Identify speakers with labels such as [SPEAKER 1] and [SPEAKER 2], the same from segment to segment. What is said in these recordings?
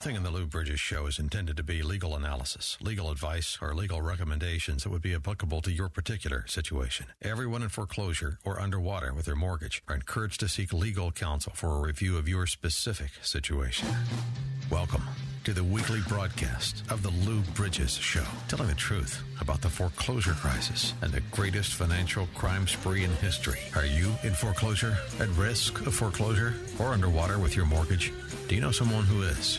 [SPEAKER 1] Nothing in the Lou Bridges show is intended to be legal analysis, legal advice, or legal recommendations that would be applicable to your particular situation. Everyone in foreclosure or underwater with their mortgage are encouraged to seek legal counsel for a review of your specific situation. Welcome to the weekly broadcast of the Lou Bridges Show, telling the truth about the foreclosure crisis and the greatest financial crime spree in history. Are you in foreclosure, at risk of foreclosure, or underwater with your mortgage? Do you know someone who is?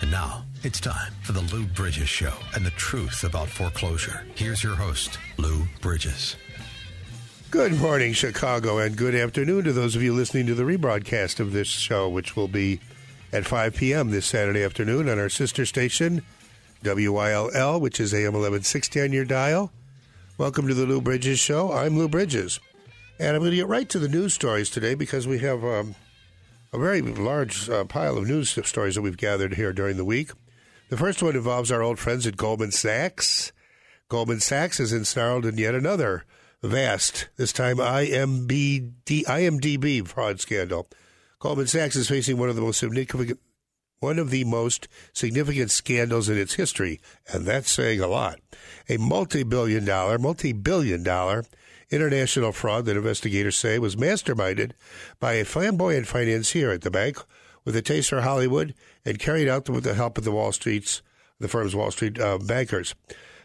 [SPEAKER 1] And now, it's time for the Lou Bridges Show and the truth about foreclosure. Here's your host, Lou Bridges.
[SPEAKER 2] Good morning, Chicago, and good afternoon to those of you listening to the rebroadcast of this show, which will be at 5 p.m. this Saturday afternoon on our sister station, WYLL, which is AM 1160 on your dial. Welcome to the Lou Bridges Show. I'm Lou Bridges, and I'm going to get right to the news stories today because we have um, a very large uh, pile of news stories that we've gathered here during the week. The first one involves our old friends at Goldman Sachs. Goldman Sachs is ensnarled in yet another vast, this time IMBD, IMDB fraud scandal. Goldman Sachs is facing one of the most significant one of the most significant scandals in its history, and that's saying a lot. A multi-billion dollar, multi-billion dollar international fraud that investigators say was masterminded by a flamboyant financier at the bank with a taste for Hollywood and carried out with the help of the Wall Street's the firm's Wall Street uh, bankers.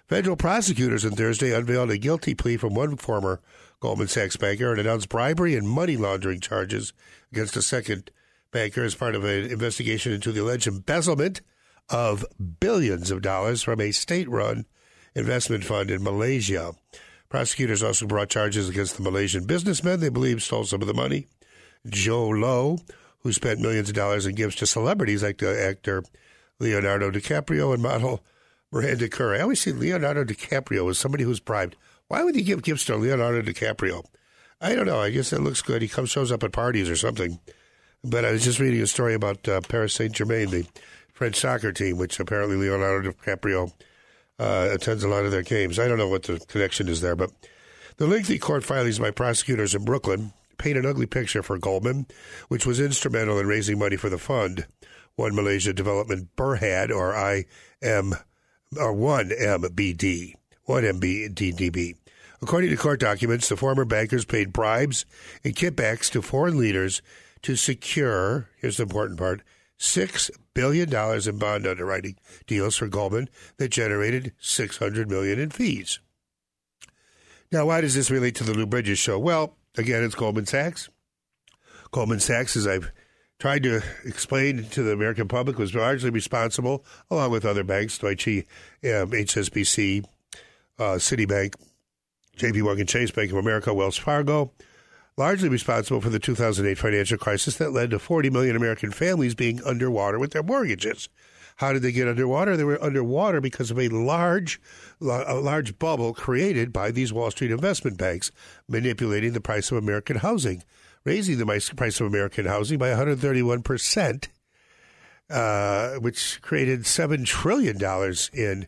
[SPEAKER 2] Federal prosecutors on Thursday unveiled a guilty plea from one former Goldman Sachs banker and announced bribery and money laundering charges against a second banker as part of an investigation into the alleged embezzlement of billions of dollars from a state run investment fund in Malaysia. Prosecutors also brought charges against the Malaysian businessman they believe stole some of the money. Jho Low, who spent millions of dollars in gifts to celebrities like the actor Leonardo DiCaprio and model Miranda Kerr. I always see Leonardo DiCaprio as somebody who's bribed. Why would he give gifts to Leonardo DiCaprio? I don't know. I guess it looks good. He comes shows up at parties or something. But I was just reading a story about uh, Paris Saint Germain, the French soccer team, which apparently Leonardo DiCaprio uh, attends a lot of their games. I don't know what the connection is there, but the lengthy court filings by prosecutors in Brooklyn paint an ugly picture for Goldman, which was instrumental in raising money for the fund. One Malaysia Development Berhad, or IM, or 1MBD, 1MBDB. According to court documents, the former bankers paid bribes and kickbacks to foreign leaders to secure, here's the important part, $6 billion in bond underwriting deals for Goldman that generated 600 million in fees. Now, why does this relate to the Lou Bridges show? Well, again, it's Goldman Sachs. Goldman Sachs, as I've tried to explain to the American public, was largely responsible, along with other banks, Deutsche, um, HSBC, uh, Citibank, JP Morgan Chase, Bank of America, Wells Fargo, largely responsible for the 2008 financial crisis that led to 40 million American families being underwater with their mortgages. How did they get underwater? They were underwater because of a large, a large bubble created by these Wall Street investment banks manipulating the price of American housing, raising the price of American housing by 131 percent, uh, which created seven trillion dollars in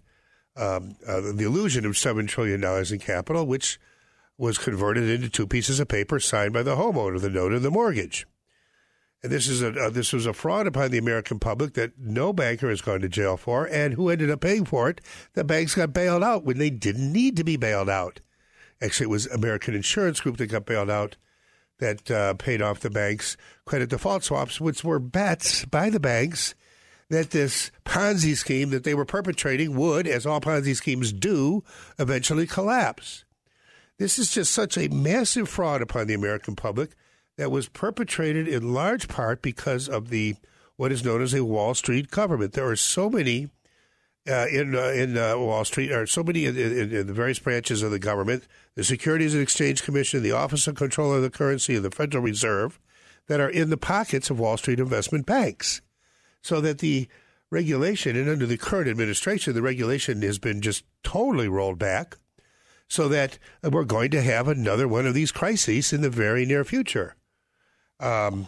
[SPEAKER 2] um, uh, the illusion of seven trillion dollars in capital, which was converted into two pieces of paper signed by the homeowner, the note and the mortgage. And this is a uh, this was a fraud upon the American public that no banker has gone to jail for, and who ended up paying for it? The banks got bailed out when they didn't need to be bailed out. Actually, it was American Insurance Group that got bailed out that uh, paid off the banks' credit default swaps, which were bets by the banks that this Ponzi scheme that they were perpetrating would, as all Ponzi schemes do, eventually collapse. This is just such a massive fraud upon the American public that was perpetrated in large part because of the what is known as a Wall Street government. There are so many uh, in uh, in uh, Wall Street, or so many in, in, in, the various branches of the government, the Securities and Exchange Commission, the Office of Control of the Currency, and the Federal Reserve, that are in the pockets of Wall Street investment banks, so that the regulation, and under the current administration, the regulation has been just totally rolled back so that we're going to have another one of these crises in the very near future. Um,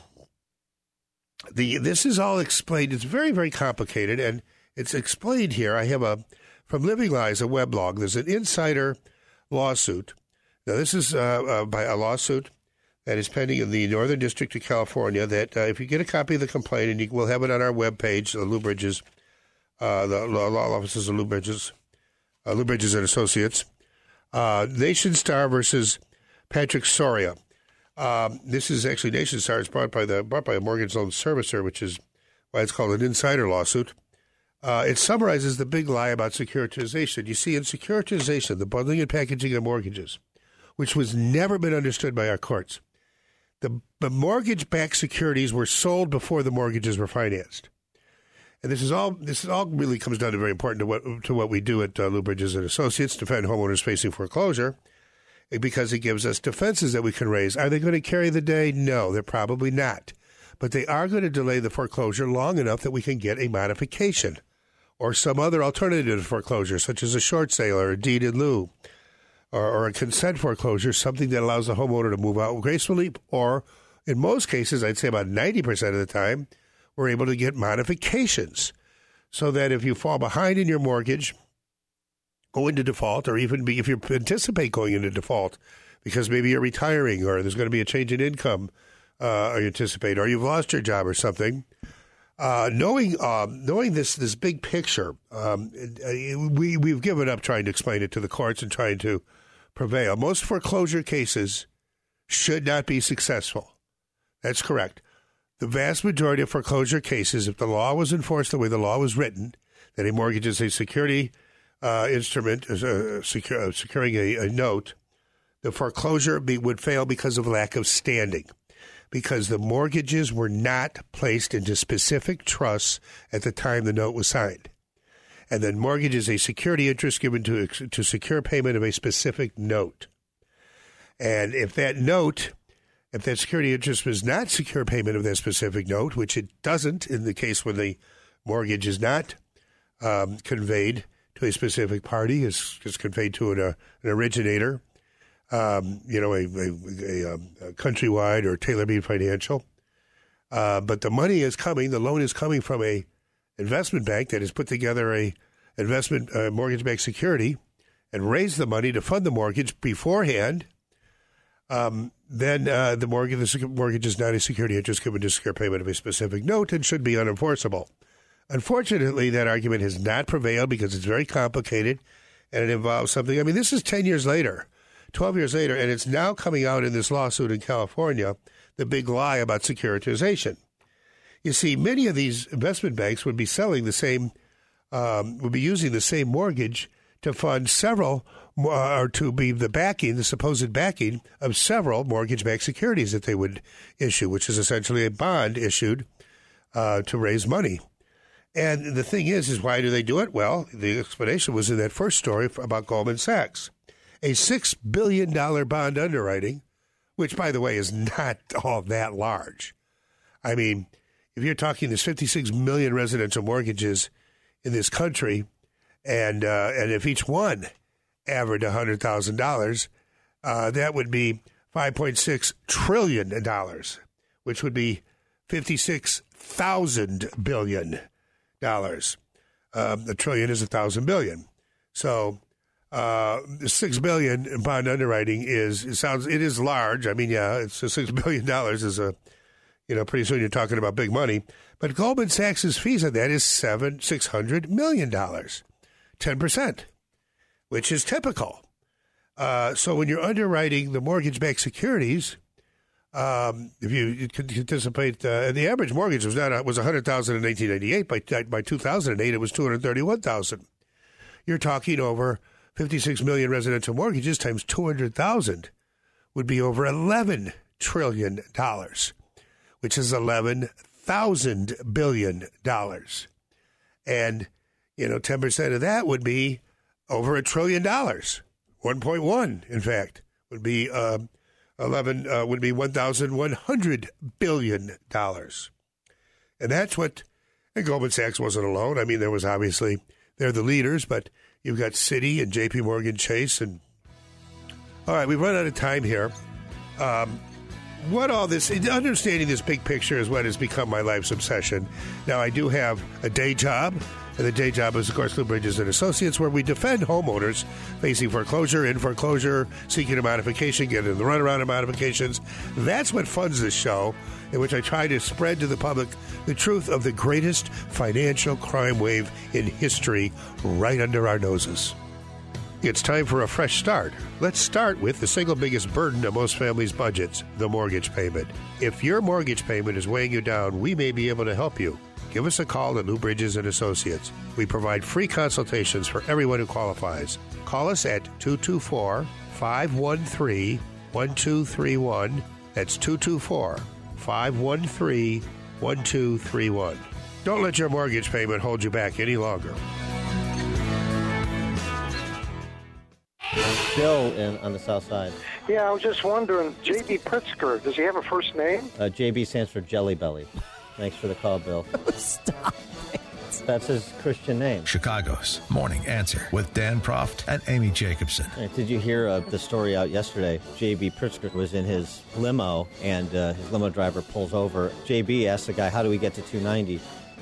[SPEAKER 2] the this is all explained. It's very very complicated, and it's explained here. I have a from Living Lies a weblog. There's an insider lawsuit. Now this is uh, uh, by a lawsuit that is pending in the Northern District of California. That uh, if you get a copy of the complaint, and you, we'll have it on our webpage, the Lou Bridges, uh, the law offices of Lou Bridges, uh, Lou Bridges and Associates, uh, Nationstar versus Patrick Soria. Um, this is actually Nationstar. It's brought by the brought by a mortgage loan servicer, which is why it's called an insider lawsuit. Uh, it summarizes the big lie about securitization. You see, in securitization, the bundling and packaging of mortgages, which was never been understood by our courts, the, the mortgage-backed securities were sold before the mortgages were financed. And this is all. This is all really comes down to very important to what to what we do at uh, Lou Bridges and Associates, defend homeowners facing foreclosure because it gives us defenses that we can raise. Are they going to carry the day? No, they're probably not. But they are going to delay the foreclosure long enough that we can get a modification or some other alternative to foreclosure, such as a short sale or a deed in lieu or, or a consent foreclosure, something that allows the homeowner to move out gracefully. Or in most cases, I'd say about 90% of the time, we're able to get modifications so that if you fall behind in your mortgage, go into default, or even be, if you anticipate going into default because maybe you're retiring or there's going to be a change in income, uh, or you anticipate, or you've lost your job or something. Uh, knowing um, knowing this this big picture, um, we we've given up trying to explain it to the courts and trying to prevail. Most foreclosure cases should not be successful. That's correct. The vast majority of foreclosure cases, if the law was enforced the way the law was written, that a mortgage is a security uh, instrument, uh, secure, securing a, a, note, the foreclosure be, would fail because of lack of standing, because the mortgages were not placed into specific trusts at the time the note was signed. And then mortgage is a security interest given to to secure payment of a specific note. And if that note, if that security interest was not secure payment of that specific note, which it doesn't in the case when the mortgage is not um, conveyed, to a specific party is, is conveyed to an, uh, an originator, um, you know, a, a, a, um, a countrywide or Taylor Made Financial. Uh, but the money is coming. The loan is coming from a investment bank that has put together a investment uh, mortgage-backed security and raised the money to fund the mortgage beforehand. Um, then uh, the mortgage the mortgage is not a security interest given to secure payment of a specific note and should be unenforceable. Unfortunately, that argument has not prevailed because it's very complicated and it involves something. I mean, this is 10 years later, 12 years later, and it's now coming out in this lawsuit in California the big lie about securitization. You see, many of these investment banks would be selling the same, um, would be using the same mortgage to fund several, or to be the backing, the supposed backing of several mortgage backed securities that they would issue, which is essentially a bond issued uh, to raise money. And the thing is, is why do they do it? Well, the explanation was in that first story about Goldman Sachs. A $6 billion bond underwriting, which, by the way, is not all that large. I mean, if you're talking there's 56 million residential mortgages in this country, and uh, and if each one averaged $100,000, uh, that would be 5.6 trillion dollars, which would be 56,000 billion dollars. Um, a trillion is a thousand billion. So uh, six billion in bond underwriting is it sounds it is large. I mean, yeah, it's six billion dollars is a you know pretty soon you're talking about big money. But Goldman Sachs's fees on that is seven six hundred million dollars, ten percent, which is typical. Uh, so when you're underwriting the mortgage-backed securities, um, if you anticipate, uh, the average mortgage was not was one hundred thousand in nineteen ninety eight. By by two thousand and eight, it was two hundred thirty one thousand. You're talking over fifty six million residential mortgages times two hundred thousand would be over eleven trillion dollars, which is eleven thousand billion dollars, and you know ten percent of that would be over a trillion dollars. One point one, in fact, would be. Uh, 11 uh, would be 1,100 billion dollars, and that's what And Goldman Sachs wasn't alone. I mean, there was obviously, they're the leaders, but you've got Citi and JP Morgan Chase. And all right, we've run out of time here. Um, what all this, understanding this big picture is what has become my life's obsession. Now, I do have a day job. And the day job is, of course, Lou Bridges and Associates, where we defend homeowners facing foreclosure, in foreclosure, seeking a modification, getting the runaround of modifications. That's what funds this show, in which I try to spread to the public the truth of the greatest financial crime wave in history right under our noses. It's time for a fresh start. Let's start with the single biggest burden of most families' budgets the mortgage payment. If your mortgage payment is weighing you down, we may be able to help you. Give us a call at Lou Bridges and Associates. We provide free consultations for everyone who qualifies. Call us at 224 513 1231. That's 224 513 1231. Don't let your mortgage payment hold you back any longer.
[SPEAKER 3] Bill in, on the south side.
[SPEAKER 4] Yeah, I was just wondering, J.B. Pritzker, does he have a first name?
[SPEAKER 3] Uh, JB stands for Jelly Belly. Thanks for the call, Bill.
[SPEAKER 5] Stop.
[SPEAKER 3] That's his Christian name.
[SPEAKER 1] Chicago's Morning Answer with Dan Proft and Amy Jacobson.
[SPEAKER 3] Did you hear uh, the story out yesterday? JB Pritzker was in his limo, and uh, his limo driver pulls over. JB asks the guy, "How do we get to 290?"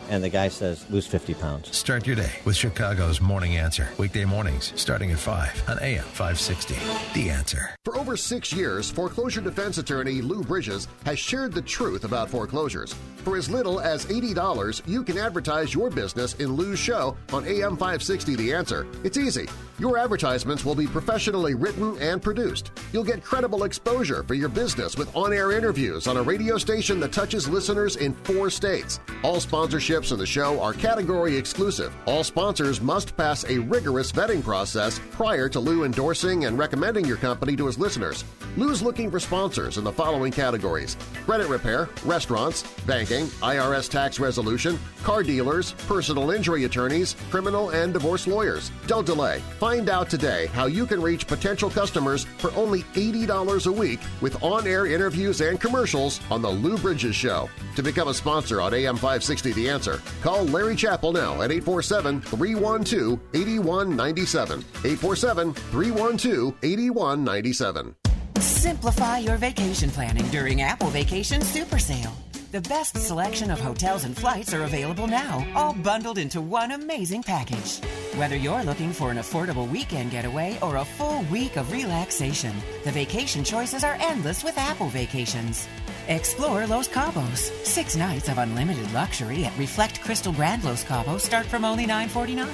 [SPEAKER 3] And the guy says, "Lose 50 pounds."
[SPEAKER 1] Start your day with Chicago's Morning Answer. Weekday mornings starting at 5 on AM 560. The Answer.
[SPEAKER 6] For over six years, foreclosure defense attorney Lou Bridges has shared the truth about foreclosures. For as little as $80, you can advertise your business in Lou's show on AM 560 The Answer. It's easy. Your advertisements will be professionally written and produced. You'll get credible exposure for your business with on-air interviews on a radio station that touches listeners in four states. All sponsorships in the show are category exclusive. All sponsors must pass a rigorous vetting process prior to Lou endorsing and recommending your company to his listeners. Lou's looking for sponsors in the following categories. Credit repair, restaurants, banking, IRS tax resolution, car dealers, personal injury attorneys, criminal and divorce lawyers. Don't delay. Find out today how you can reach potential customers for only $80 a week with on-air interviews and commercials on The Lou Bridges Show. To become a sponsor on AM 560 The Answer, call Larry Chappell now at 847-312-8197. 847-312-8197.
[SPEAKER 7] Simplify your vacation planning during Apple Vacation Super Sale. The best selection of hotels and flights are available now, all bundled into one amazing package. Whether you're looking for an affordable weekend getaway or a full week of relaxation, the vacation choices are endless with Apple Vacations. Explore Los Cabos. Six nights of unlimited luxury at Reflect Krystal Grand Los Cabos start from only $9.49.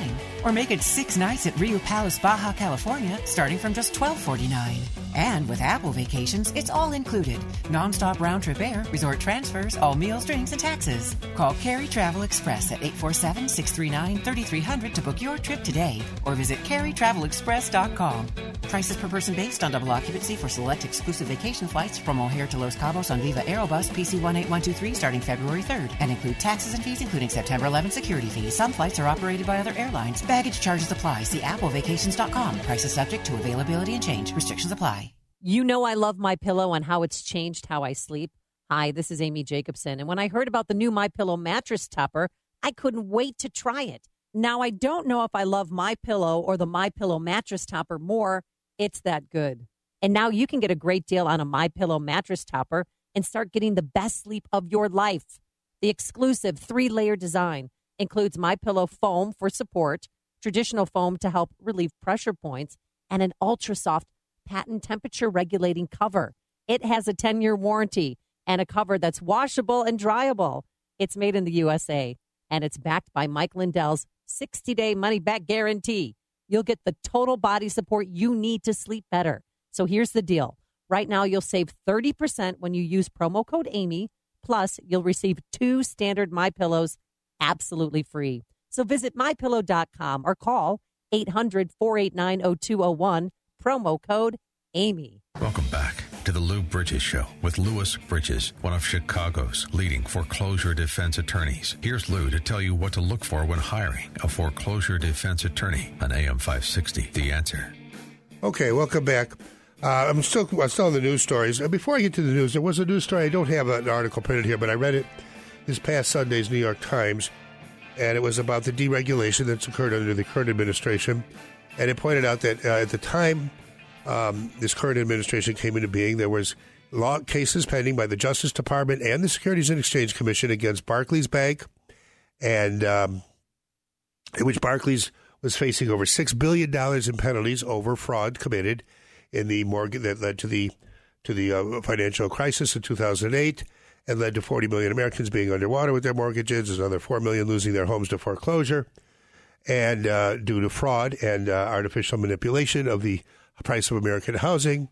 [SPEAKER 7] Or make it six nights at Riu Palace, Baja California, starting from just $12.49. And with Apple Vacations, it's all included. Non-stop round-trip air, resort transfers, all meals, drinks, and taxes. Call Carey Travel Express at 847-639-3300 to book your trip today or visit careytravelexpress.com. Prices per person based on double occupancy for select exclusive vacation flights from O'Hare to Los Cabos on Viva Aerobus PC 18123 starting February 3rd and include taxes and fees including September 11 security fees. Some flights are operated by other airlines. Baggage charges apply. See applevacations.com. Prices subject to availability and change. Restrictions apply.
[SPEAKER 5] You know I love my pillow and how it's changed how I sleep. Hi, this is Amy Jacobson, and when I heard about the new My Pillow mattress topper, I couldn't wait to try it. Now I don't know if I love my pillow or the My Pillow mattress topper more. It's that good. And now you can get a great deal on a My Pillow mattress topper and start getting the best sleep of your life. The exclusive three-layer design includes My Pillow foam for support, traditional foam to help relieve pressure points, and an ultra soft patent temperature regulating cover. It has a 10 year warranty and a cover that's washable and dryable. It's made in the USA and it's backed by Mike Lindell's 60 day money back guarantee. You'll get the total body support you need to sleep better. So here's the deal. Right now, you'll save 30% when you use promo code Amy. Plus, you'll receive two standard My Pillows absolutely free. So visit mypillow.com or call 800 489 0201 promo code Amy.
[SPEAKER 1] Welcome back to the Lou Bridges Show with Louis Bridges, one of Chicago's leading foreclosure defense attorneys. Here's Lou to tell you what to look for when hiring a foreclosure defense attorney on AM 560. The answer.
[SPEAKER 2] Okay, welcome back. Uh, I'm still I'm still on the news stories. Before I get to the news, there was a news story. I don't have an article printed here, but I read it this past Sunday's New York Times. and it was about the deregulation that's occurred under the current administration. And it pointed out that uh, at the time um, this current administration came into being, there was law cases pending by the Justice Department and the Securities and Exchange Commission against Barclays Bank, and um, in which Barclays was facing over six billion dollars in penalties over fraud committed in the mortgage that led to the to the uh, financial crisis in 2008 and led to 40 million Americans being underwater with their mortgages, another 4 million losing their homes to foreclosure, and uh, due to fraud and uh, artificial manipulation of the price of American housing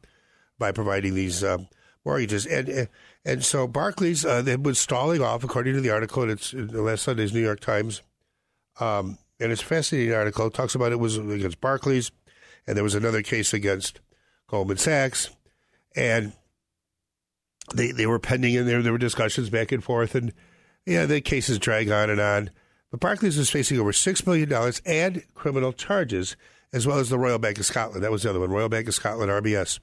[SPEAKER 2] by providing these um, mortgages. And and so Barclays uh, they was stalling off, according to the article in, its, in last Sunday's New York Times. Um, and it's a fascinating article. It talks about it was against Barclays, and there was another case against Goldman Sachs, and they they were pending in there. There were discussions back and forth, and yeah, the cases drag on and on. But Barclays is facing over six million dollars and criminal charges, as well as the Royal Bank of Scotland. That was the other one, Royal Bank of Scotland, RBS.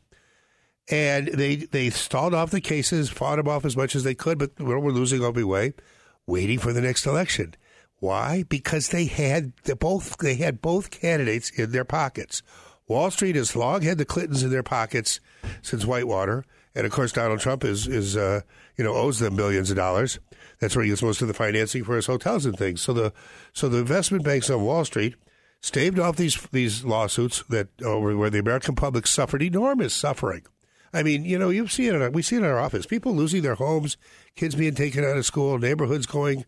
[SPEAKER 2] And they they stalled off the cases, fought them off as much as they could, but we're losing every way, waiting for the next election. Why? Because they had the both they had both candidates in their pockets. Wall Street has long had the Clintons in their pockets since Whitewater, and of course Donald Trump is is uh, you know owes them billions of dollars. That's where he gets most of the financing for his hotels and things. So the so the investment banks on Wall Street staved off these these lawsuits that over where the American public suffered enormous suffering. I mean, you know, you see it. We see it in our office. People losing their homes, kids being taken out of school, neighborhoods going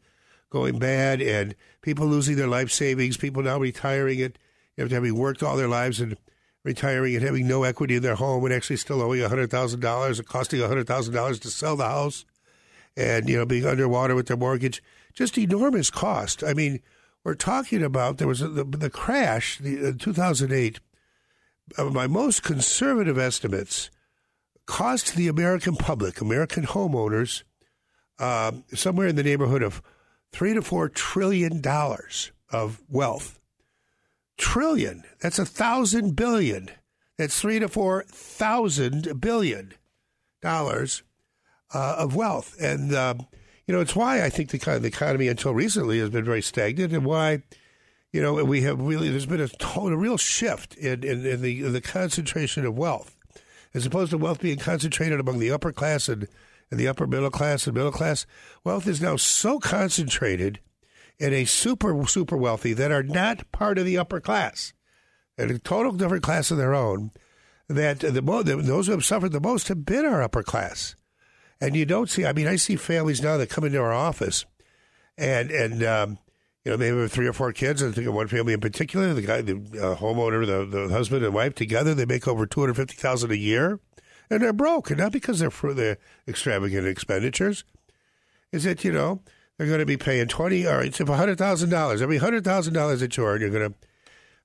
[SPEAKER 2] going bad, and people losing their life savings. People now retiring it after having worked all their lives and retiring and having no equity in their home and actually still owing $100,000 or costing $100,000 to sell the house and, you know, being underwater with their mortgage. Just enormous cost. I mean, we're talking about there was a, the, the crash the, in 2008. Uh, my most conservative estimates cost the American public, American homeowners, uh, somewhere in the neighborhood of three to four trillion dollars of wealth trillion. That's a thousand billion. That's three to four thousand billion dollars uh, of wealth, and um, you know it's why I think the kind of the economy until recently has been very stagnant, and why you know we have really there's been a total, a real shift in, in, in the in the concentration of wealth, as opposed to wealth being concentrated among the upper class and, and the upper middle class and middle class. Wealth is now so concentrated and a super, super wealthy that are not part of the upper class, a total different class of their own, that the, those who have suffered the most have been our upper class. And you don't see, I mean, I see families now that come into our office and, and, um, you know, they have three or four kids. I think of one family in particular, the guy, the uh, homeowner, the, the husband and wife together, they make over 250000 a year and they're broke. And not because they're for their extravagant expenditures. Is that, you know, they're going to be paying twenty. So for hundred thousand dollars, every hundred thousand dollars that you earn, you're going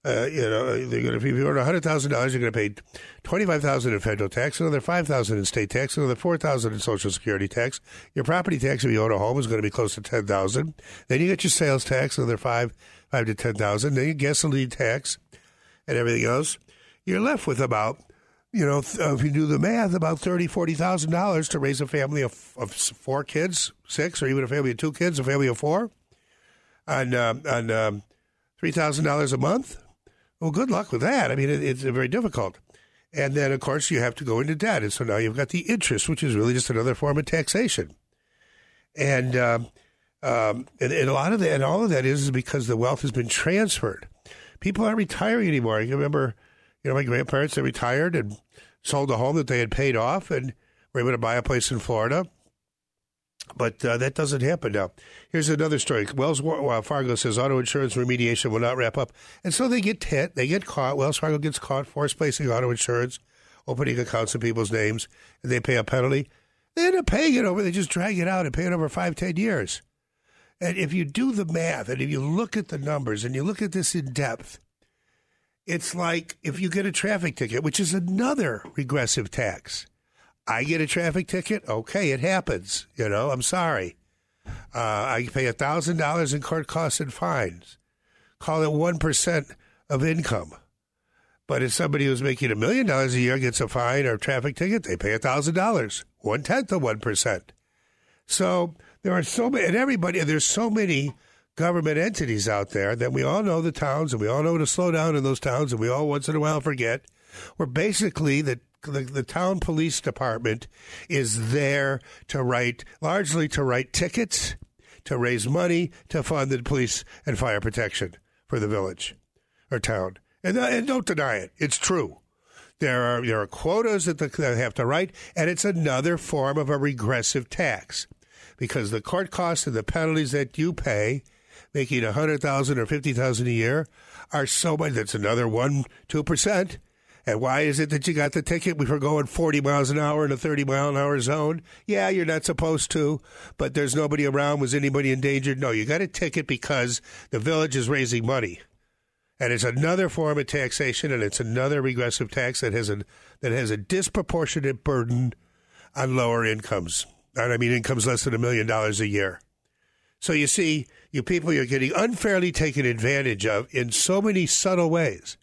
[SPEAKER 2] to, uh, you know, they're going to. If you earn hundred thousand dollars, you're going to pay twenty five thousand in federal tax, another five thousand in state tax, another four thousand in social security tax. Your property tax, if you own a home, is going to be close to ten thousand. Then you get your sales tax, another five five to ten thousand. Then your gasoline tax, and everything else. You're left with about you know, if you do the math, about thirty, forty thousand dollars to raise a family of, of four kids, six, or even a family of two kids, a family of four, on um, um, three thousand dollars a month. Well, good luck with that. I mean, it, it's very difficult. And then, of course, you have to go into debt, and so now you've got the interest, which is really just another form of taxation. And um, um, and, and, a lot of that, and all of that is, is because the wealth has been transferred. People aren't retiring anymore. You remember you know, my grandparents, they retired and sold a home that they had paid off and were able to buy a place in Florida. But uh, that doesn't happen now. Here's another story. Wells Fargo says auto insurance remediation will not wrap up. And so they get hit, they get caught. Wells Fargo gets caught force placing auto insurance, opening accounts in people's names, and they pay a penalty. They end up paying it over, they just drag it out and pay it over five, ten years. And if you do the math and if you look at the numbers and you look at this in depth, it's like if you get a traffic ticket, which is another regressive tax. I get a traffic ticket. Okay, it happens. You know, I'm sorry. Uh, I pay thousand dollars in court costs and fines. Call it one percent of income. But if somebody who's making a million dollars a year gets a fine or a traffic ticket, they pay thousand dollars, one tenth of one percent. So there are so many, and everybody, there's so many government entities out there that we all know the towns and we all know to slow down in those towns and we all once in a while forget, where basically the the, the town police department is there to write largely to write tickets, to raise money to fund the police and fire protection for the village or town. And, uh, and don't deny it; it's true. There are there are quotas that they have to write, and it's another form of a regressive tax because the court costs and the penalties that you pay, making a hundred thousand or fifty thousand a year, are so much. That's another one two percent. And why is it that you got the ticket? We were going 40 miles an hour in a 30 mile an hour zone. Yeah, you're not supposed to, but there's nobody around. Was anybody endangered? No, you got a ticket because the village is raising money. And it's another form of taxation, and it's another regressive tax that has a that has a disproportionate burden on lower incomes. And I mean incomes less than a million dollars a year. So you see, you people you're getting unfairly taken advantage of in so many subtle ways.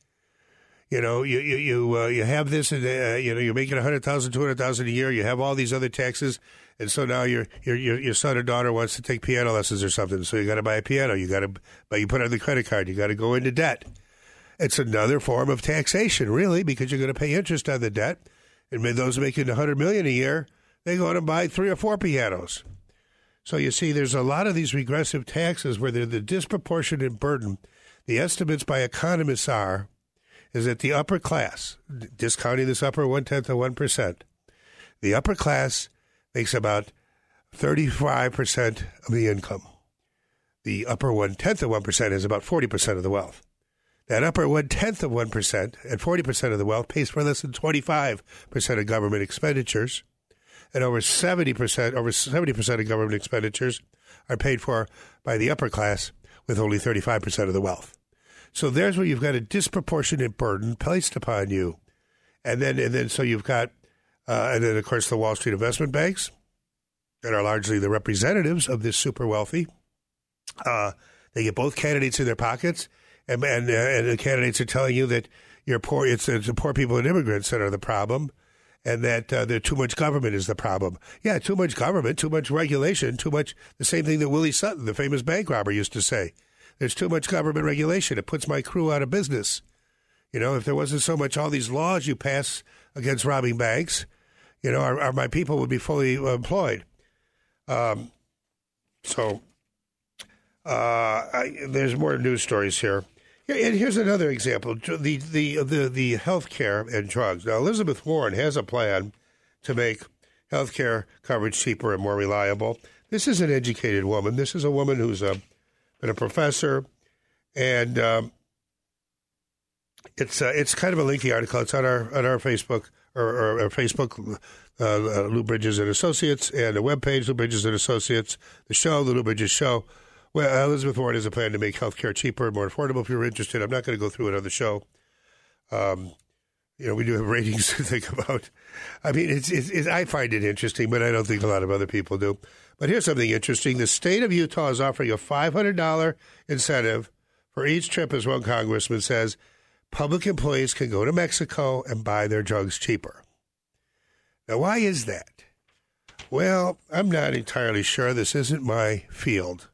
[SPEAKER 2] You know, you you you, uh, you have this, and uh, you know you're making a hundred thousand, two hundred thousand a year. You have all these other taxes, and so now your your your son or daughter wants to take piano lessons or something. So you got to buy a piano. You got to, but you put on the credit card. You got to go into debt. It's another form of taxation, really, because you're going to pay interest on the debt. And those making a hundred million a year, they go out and buy three or four pianos. So you see, there's a lot of these regressive taxes where they're the disproportionate burden. The estimates by economists are is that the upper class, discounting this upper one tenth of one percent, the upper class makes about thirty five percent of the income. The upper one tenth of one percent is about forty percent of the wealth. That upper one tenth of one percent and forty percent of the wealth pays for less than twenty five percent of government expenditures, and over seventy percent over seventy percent of government expenditures are paid for by the upper class with only thirty five percent of the wealth. So there's where you've got a disproportionate burden placed upon you, and then and then so you've got, uh, and then of course the Wall Street investment banks, that are largely the representatives of this super wealthy. Uh, they get both candidates in their pockets, and and, uh, and the candidates are telling you that you're poor. It's, it's the poor people and immigrants that are the problem, and that uh, too much government is the problem. Yeah, too much government, too much regulation, too much. The same thing that Willie Sutton, the famous bank robber, used to say. There's too much government regulation. It puts my crew out of business. You know, if there wasn't so much all these laws you pass against robbing banks, you know, our, our my people would be fully employed. Um, so uh, I, there's more news stories here. And here's another example: the the the the healthcare and drugs. Now, Elizabeth Warren has a plan to make healthcare coverage cheaper and more reliable. This is an educated woman. This is a woman who's a been a professor, and um, it's uh, it's kind of a lengthy article. It's on our on our Facebook or, or Facebook, uh, uh, Lou Bridges and Associates, and the webpage Lou Bridges and Associates, the show, the Lou Bridges Show. Well, Elizabeth Warren has a plan to make healthcare cheaper and more affordable. If you're interested, I'm not going to go through it on the show. Um, you know, we do have ratings to think about. I mean, it's, it's, it's, I find it interesting, but I don't think a lot of other people do. But here's something interesting: the state of Utah is offering a $500 incentive for each trip, as one congressman says. Public employees can go to Mexico and buy their drugs cheaper. Now, why is that? Well, I'm not entirely sure. This isn't my field.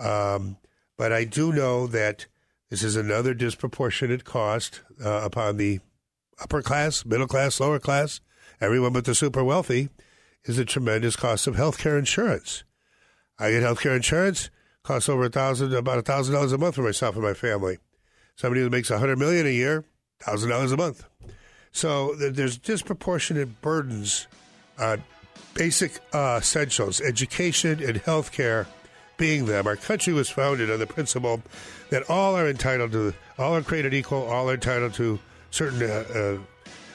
[SPEAKER 2] Um, but I do know that this is another disproportionate cost uh, upon the upper class, middle class, lower class, everyone but the super wealthy, is a tremendous cost of health care insurance. I get health care insurance, costs over a thousand, about a thousand dollars a month for myself and my family. Somebody who makes a hundred million a year, thousand dollars a month. So there's disproportionate burdens on basic uh, essentials, education and health care being them. Our country was founded on the principle that all are entitled to, all are created equal, all are entitled to certain uh,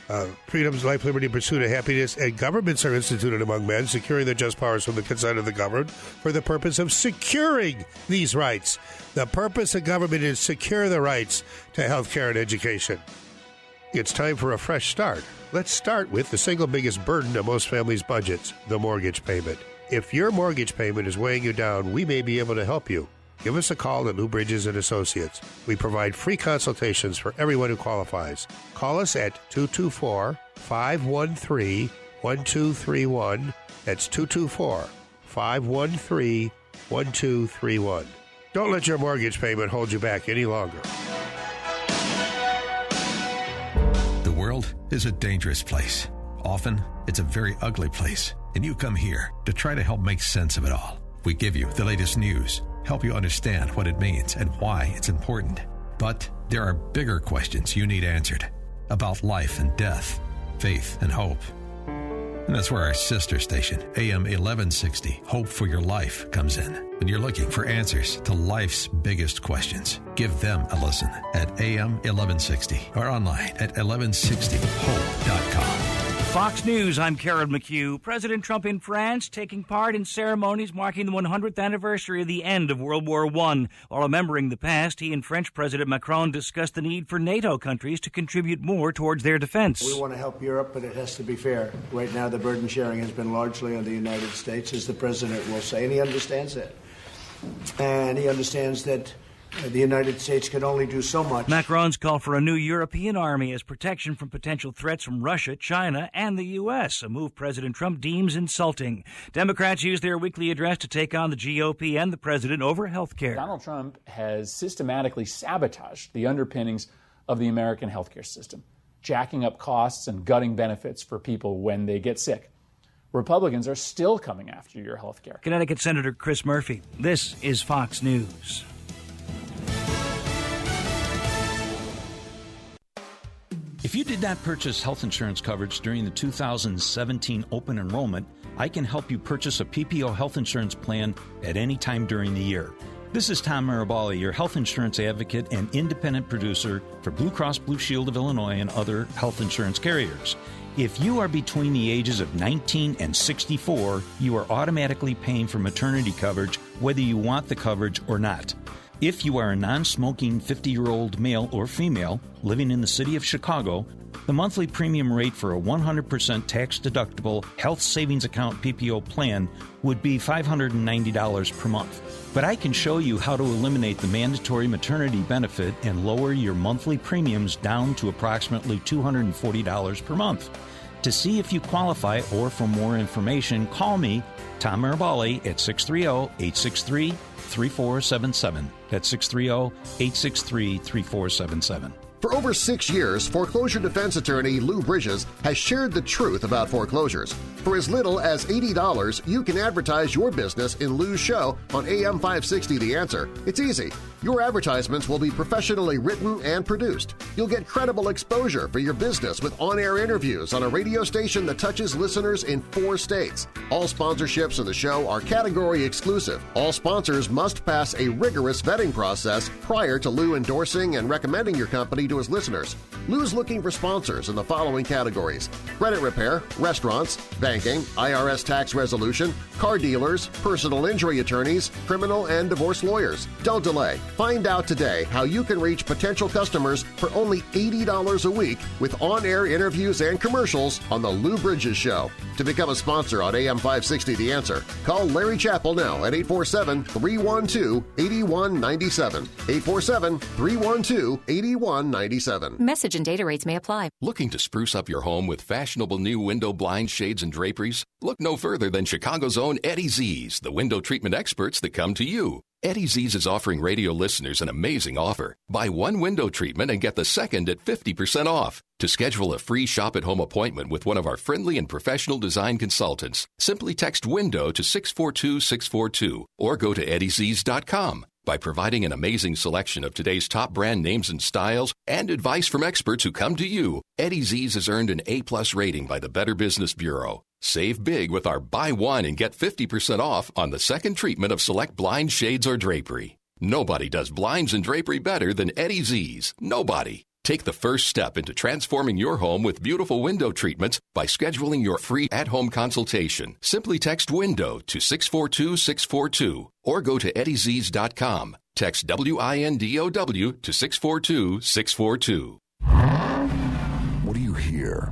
[SPEAKER 2] uh, uh, freedoms, life, liberty, pursuit of happiness, and governments are instituted among men, securing their just powers from the consent of the governed for the purpose of securing these rights. The purpose of government is secure the rights to health care and education. It's time for a fresh start. Let's start with the single biggest burden of most families' budgets the mortgage payment. If your mortgage payment is weighing you down, we may be able to help you. Give us a call at Lou Bridges and Associates. We provide free consultations for everyone who qualifies. Call us at 224 513 1231. That's 224 513 1231. Don't let your mortgage payment hold you back any longer.
[SPEAKER 1] The world is a dangerous place. Often, it's a very ugly place, and you come here to try to help make sense of it all. We give you the latest news, help you understand what it means and why it's important. But there are bigger questions you need answered about life and death, faith and hope. And that's where our sister station, AM 1160, Hope for Your Life, comes in. When you're looking for answers to life's biggest questions, give them a listen at AM 1160 or online at 1160hope.com.
[SPEAKER 8] Fox News, I'm Karen McHugh. President Trump in France taking part in ceremonies marking the 100th anniversary of the end of World War I. While remembering the past, he and French President Macron discussed the need for NATO countries to contribute more towards their defense.
[SPEAKER 9] We want to help Europe, but it has to be fair. Right now, the burden sharing has been largely on the United States, as the president will say, and he understands that. And he understands that the United States can only do so much.
[SPEAKER 8] Macron's call for a new European army as protection from potential threats from Russia, China, and the U.S., a move President Trump deems insulting. Democrats use their weekly address to take on the GOP and the president over health care.
[SPEAKER 10] Donald Trump has systematically sabotaged the underpinnings of the American healthcare system, jacking up costs and gutting benefits for people when they get sick. Republicans are still coming after your health care.
[SPEAKER 8] Connecticut Senator Chris Murphy. This is Fox News.
[SPEAKER 11] If you did not purchase health insurance coverage during the 2017 open enrollment, I can help you purchase a PPO health insurance plan at any time during the year. This is Tom Marabali, your health insurance advocate and independent producer for Blue Cross Blue Shield of Illinois and other health insurance carriers. If you are between the ages of 19 and 64, you are automatically paying for maternity coverage whether you want the coverage or not. If you are a non smoking 50 year old male or female living in the city of Chicago, the monthly premium rate for a 100% tax deductible health savings account PPO plan would be $590 per month. But I can show you how to eliminate the mandatory maternity benefit and lower your monthly premiums down to approximately $240 per month. To see if you qualify or for more information, call me, Tom Marabali, at 630 863 3477. That's 630 863 3477.
[SPEAKER 6] For over six years, foreclosure defense attorney Lou Bridges has shared the truth about foreclosures. For as little as $80, you can advertise your business in Lou's show on AM 560 The Answer. It's easy. Your advertisements will be professionally written and produced. You'll get credible exposure for your business with on-air interviews on a radio station that touches listeners in four states. All sponsorships in the show are category exclusive. All sponsors must pass a rigorous vetting process prior to Lou endorsing and recommending your company to his listeners. Lou's looking for sponsors in the following categories. Credit repair, restaurants, banking, IRS tax resolution, car dealers, personal injury attorneys, criminal and divorce lawyers. Don't delay. Find out today how you can reach potential customers for only $80 a week with on-air interviews and commercials on The Lou Bridges Show. To become a sponsor on AM 560 The Answer, call Larry Chappell now at 847-312-8197. 847-312-8197.
[SPEAKER 12] Message and data rates may apply.
[SPEAKER 13] Looking to spruce up your home with fashionable new window blinds, shades, and draperies? Look no further than Chicago's own Eddie Z's, the window treatment experts that come to you. Eddie Z's is offering radio listeners an amazing offer. Buy one window treatment and get the second at 50% off. To schedule a free shop at home appointment with one of our friendly and professional design consultants, simply text window to 642 642 or go to eddiez's.com. By providing an amazing selection of today's top brand names and styles and advice from experts who come to you, Eddie Z's has earned an A-plus rating by the Better Business Bureau. Save big with our buy one and get 50% off on the second treatment of select blind shades or drapery. Nobody does blinds and drapery better than Eddie Z's. Nobody. Take the first step into transforming your home with beautiful window treatments by scheduling your free at-home consultation. Simply text window to 642-642 or go to eddiez's.com. Text W-I-N-D-O-W to 642-642.
[SPEAKER 14] What do you hear?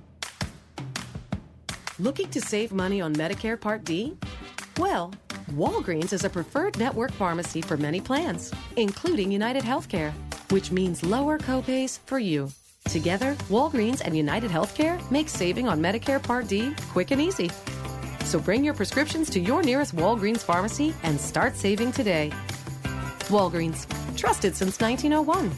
[SPEAKER 12] Looking to save money on Medicare Part D? Well, Walgreens is a preferred network pharmacy for many plans, including United Healthcare, which means lower copays for you. Together, Walgreens and United Healthcare make saving on Medicare Part D quick and easy. So bring your prescriptions to your nearest Walgreens pharmacy and start saving today. Walgreens, trusted since 1901.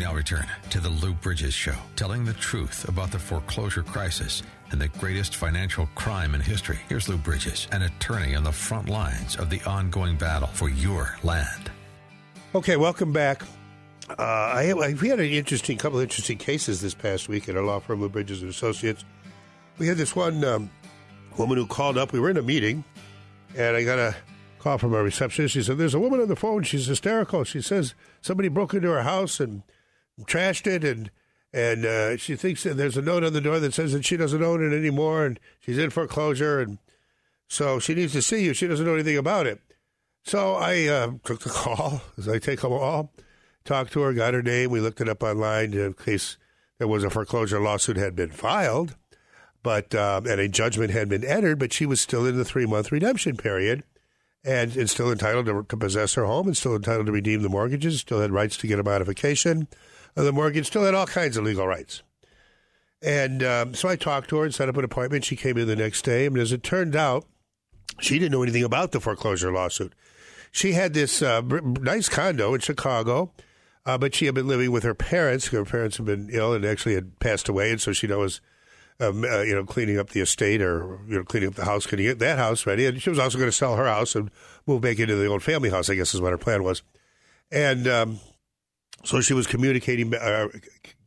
[SPEAKER 1] Now return to the Lou Bridges Show, telling the truth about the foreclosure crisis and the greatest financial crime in history. Here's Lou Bridges, an attorney on the front lines of the ongoing battle for your land.
[SPEAKER 2] Okay, welcome back. Uh, I, I, we had an interesting couple of interesting cases this past week at our law firm, Lou Bridges and Associates. We had this one um, woman who called up. We were in a meeting, and I got a call from our receptionist. She said, "There's a woman on the phone. She's hysterical. She says somebody broke into her house and trashed it, and and uh, she thinks that there's a note on the door that says that she doesn't own it anymore, and she's in foreclosure, and so she needs to see you. She doesn't know anything about it." So I uh, took the call, as I take them all, talked to her, got her name. We looked it up online in case there was a foreclosure lawsuit had been filed, but um, and a judgment had been entered, but she was still in the three month redemption period. And, and still entitled to, to possess her home, and still entitled to redeem the mortgages, still had rights to get a modification of the mortgage, still had all kinds of legal rights. And um, so I talked to her and set up an appointment. She came in the next day. And as it turned out, she didn't know anything about the foreclosure lawsuit. She had this uh, nice condo in Chicago, uh, but she had been living with her parents. Her parents had been ill and actually had passed away, and so she was, um, uh, you know, cleaning up the estate or you know, cleaning up the house, getting that house ready. And she was also going to sell her house and move back into the old family house. I guess is what her plan was. And um, so she was communicating, uh,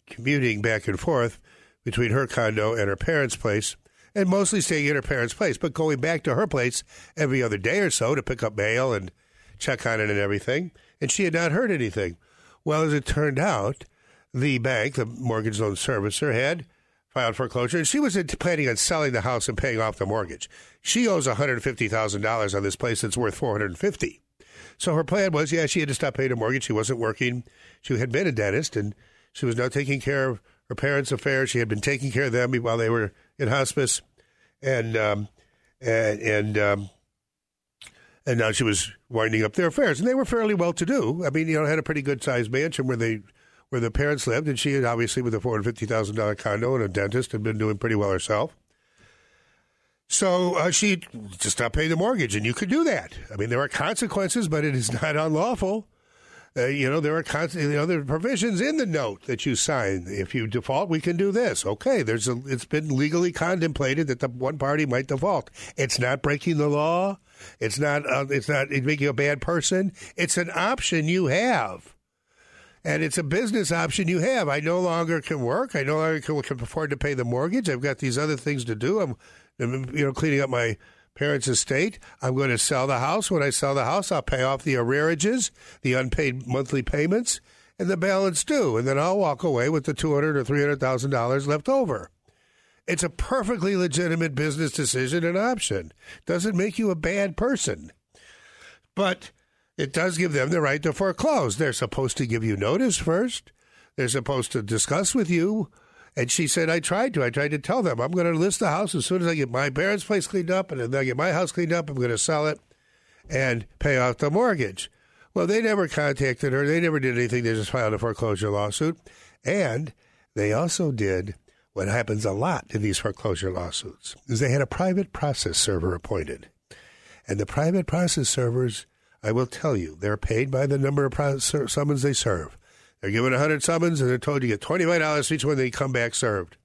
[SPEAKER 2] commuting back and forth between her condo and her parents' place, and mostly staying at her parents' place, but going back to her place every other day or so to pick up mail and check on it and everything. And she had not heard anything. Well, as it turned out, the bank, the mortgage loan servicer, had filed foreclosure, and she was planning on selling the house and paying off the mortgage. She owes one hundred fifty thousand dollars on this place that's worth four hundred fifty. So her plan was, yeah, she had to stop paying her mortgage. She wasn't working. She had been a dentist, and she was now taking care of her parents' affairs. She had been taking care of them while they were in hospice, and um, and and um, and now she was winding up their affairs. And they were fairly well to do. I mean, you know, had a pretty good sized mansion where they where the parents lived, and she had obviously with a four hundred fifty thousand dollar condo and a dentist had been doing pretty well herself. So uh, she just stopped paying the mortgage, and you could do that. I mean, there are consequences, but it is not unlawful. Uh, you know, there are con- you know, there are provisions in the note that you sign. If you default, we can do this. Okay, there's a, it's been legally contemplated that the one party might default. It's not breaking the law. It's not. Uh, it's not making you a bad person. It's an option you have, and it's a business option you have. I no longer can work. I no longer can, can afford to pay the mortgage. I've got these other things to do. I'm, you know, cleaning up my parents' estate. I'm going to sell the house. When I sell the house, I'll pay off the arrearages, the unpaid monthly payments, and the balance due, and then I'll walk away with the two hundred or three hundred thousand dollars left over. It's a perfectly legitimate business decision and option. Doesn't make you a bad person, but it does give them the right to foreclose. They're supposed to give you notice first. They're supposed to discuss with you and she said, I tried to. I tried to tell them, I'm going to list the house as soon as I get my parents' place cleaned up and then I get my house cleaned up. I'm going to sell it and pay off the mortgage. Well, they never contacted her. They never did anything. They just filed a foreclosure lawsuit. And they also did what happens a lot in these foreclosure lawsuits is they had a private process server appointed. And the private process servers, I will tell you, they're paid by the number of summons they serve. They're given 100 summons and they're told you get $25 for each one they come back served.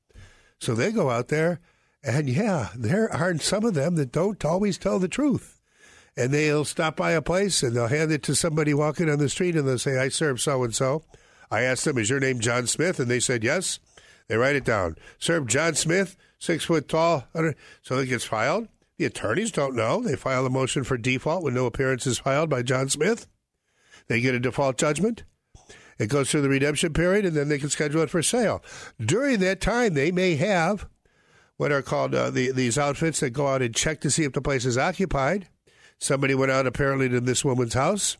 [SPEAKER 2] So they go out there, and yeah, there are some of them that don't always tell the truth. And they'll stop by a place and they'll hand it to somebody walking on the street and they'll say, I serve so and so. I asked them, Is your name John Smith? And they said, Yes. They write it down. Serve John Smith, six foot tall. So it gets filed. The attorneys don't know. They file a motion for default when no appearance is filed by John Smith. They get a default judgment. It goes through the redemption period, and then they can schedule it for sale. During that time, they may have what are called uh, the, these outfits that go out and check to see if the place is occupied. Somebody went out apparently to this woman's house,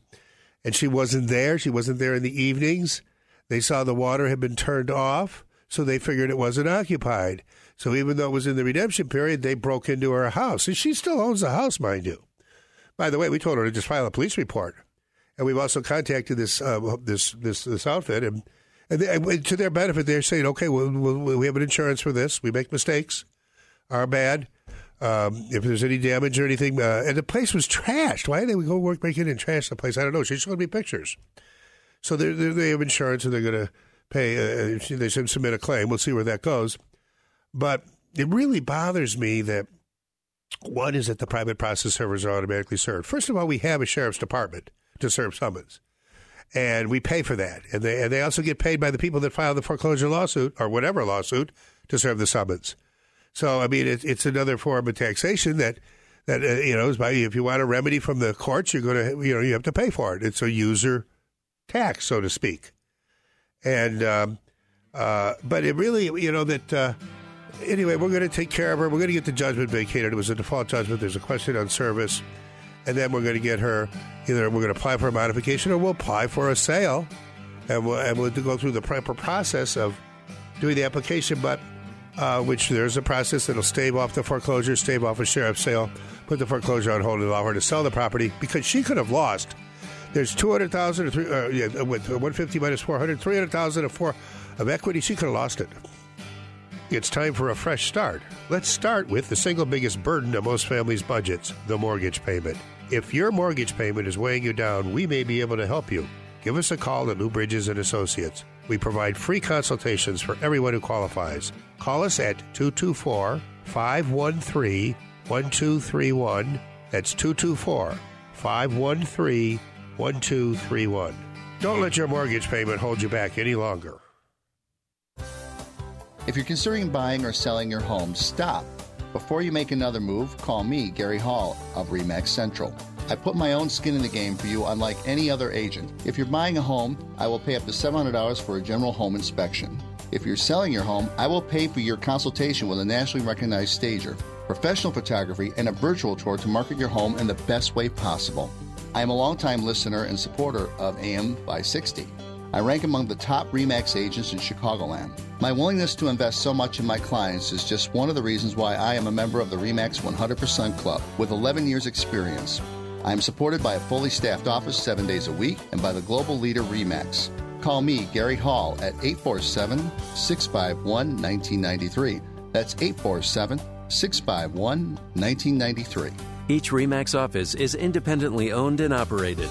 [SPEAKER 2] and she wasn't there. She wasn't there in the evenings. They saw the water had been turned off, so they figured it wasn't occupied. So even though it was in the redemption period, they broke into her house, and she still owns the house, mind you. By the way, we told her to just file a police report, and we've also contacted this uh, this this this outfit, and, and they, to their benefit, they're saying, okay, we'll, we have an insurance for this. We make mistakes, are bad. Um, if there's any damage or anything, uh, and the place was trashed. Why did they go work breaking and trash the place? I don't know. She showed me pictures. So they're, they're, they have insurance, and they're going to pay. Uh, they should submit a claim. We'll see where that goes. But it really bothers me that one is that the private process servers are automatically served. First of all, we have a sheriff's department to serve summons, and we pay for that. And they, and they also get paid by the people that file the foreclosure lawsuit or whatever lawsuit to serve the summons. So, I mean, it, it's another form of taxation that that uh, you know is by if you want a remedy from the courts, you're going to you know you have to pay for it. It's a user tax, so to speak. And um, uh, but it really, you know, that. Uh, anyway, we're going to take care of her. We're going to get the judgment vacated. It was a default judgment. There's a question on service. And then we're going to get her either we're going to apply for a modification or we'll apply for a sale. And we'll, and we'll go through the proper process of doing the application, but uh, which there's a process that'll stave off the foreclosure, stave off a sheriff's sale, put the foreclosure on hold, and allow her to sell the property because she could have lost. There's 200,000 or three, uh, yeah, with 150 minus 400, 300,000 of, four, of equity. She could have lost it. It's time for a fresh start. Let's start with the single biggest burden of most families' budgets the mortgage payment. If your mortgage payment is weighing you down, we may be able to help you. Give us a call at Lou Bridges and Associates. We provide free consultations for everyone who qualifies. Call us at 224 513 1231. That's 224 513 1231. Don't let your mortgage payment hold you back any longer.
[SPEAKER 15] If you're considering buying or selling your home, stop. Before you make another move, call me, Gary Hall of REMAX Central. I put my own skin in the game for you, unlike any other agent. If you're buying a home, I will pay up to $700 for a general home inspection. If you're selling your home, I will pay for your consultation with a nationally recognized stager, professional photography, and a virtual tour to market your home in the best way possible. I am a longtime listener and supporter of AM 560. I rank among the top REMAX agents in Chicagoland. My willingness to invest so much in my clients is just one of the reasons why I am a member of the REMAX 100% Club with 11 years' experience. I am supported by a fully staffed office seven days a week and by the global leader REMAX. Call me, Gary Hall, at 847 651 1993. That's 847 651 1993.
[SPEAKER 16] Each REMAX office is independently owned and operated.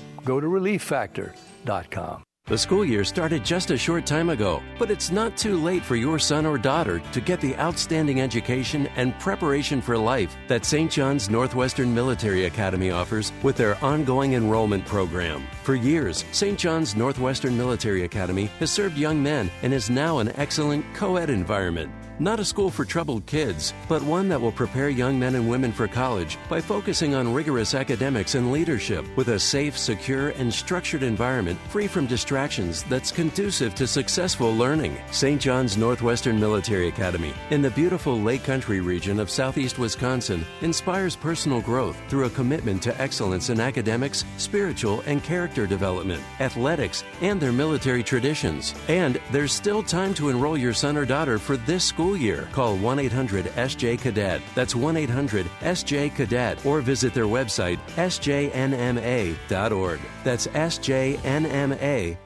[SPEAKER 17] go to relieffactor.com.
[SPEAKER 16] The school year started just a short time ago, but it's not too late for your son or daughter to get the outstanding education and preparation for life that St. John's Northwestern Military Academy offers with their ongoing enrollment program. For years, St. John's Northwestern Military Academy has served young men and is now an excellent co ed environment. Not a school for troubled kids, but one that will prepare young men and women for college by focusing on rigorous academics and leadership with a safe, secure, and structured environment free from distractions that's conducive to successful learning. St. John's Northwestern Military Academy in the beautiful Lake Country region of southeast Wisconsin inspires personal growth through a commitment to excellence in academics, spiritual, and character development, athletics, and their military traditions. And there's still time to enroll your son or daughter for this school school year. Call 1 800 SJ Cadet. That's 1 800 SJ Cadet. Or visit their website, sjnma.org. That's sjnma.org.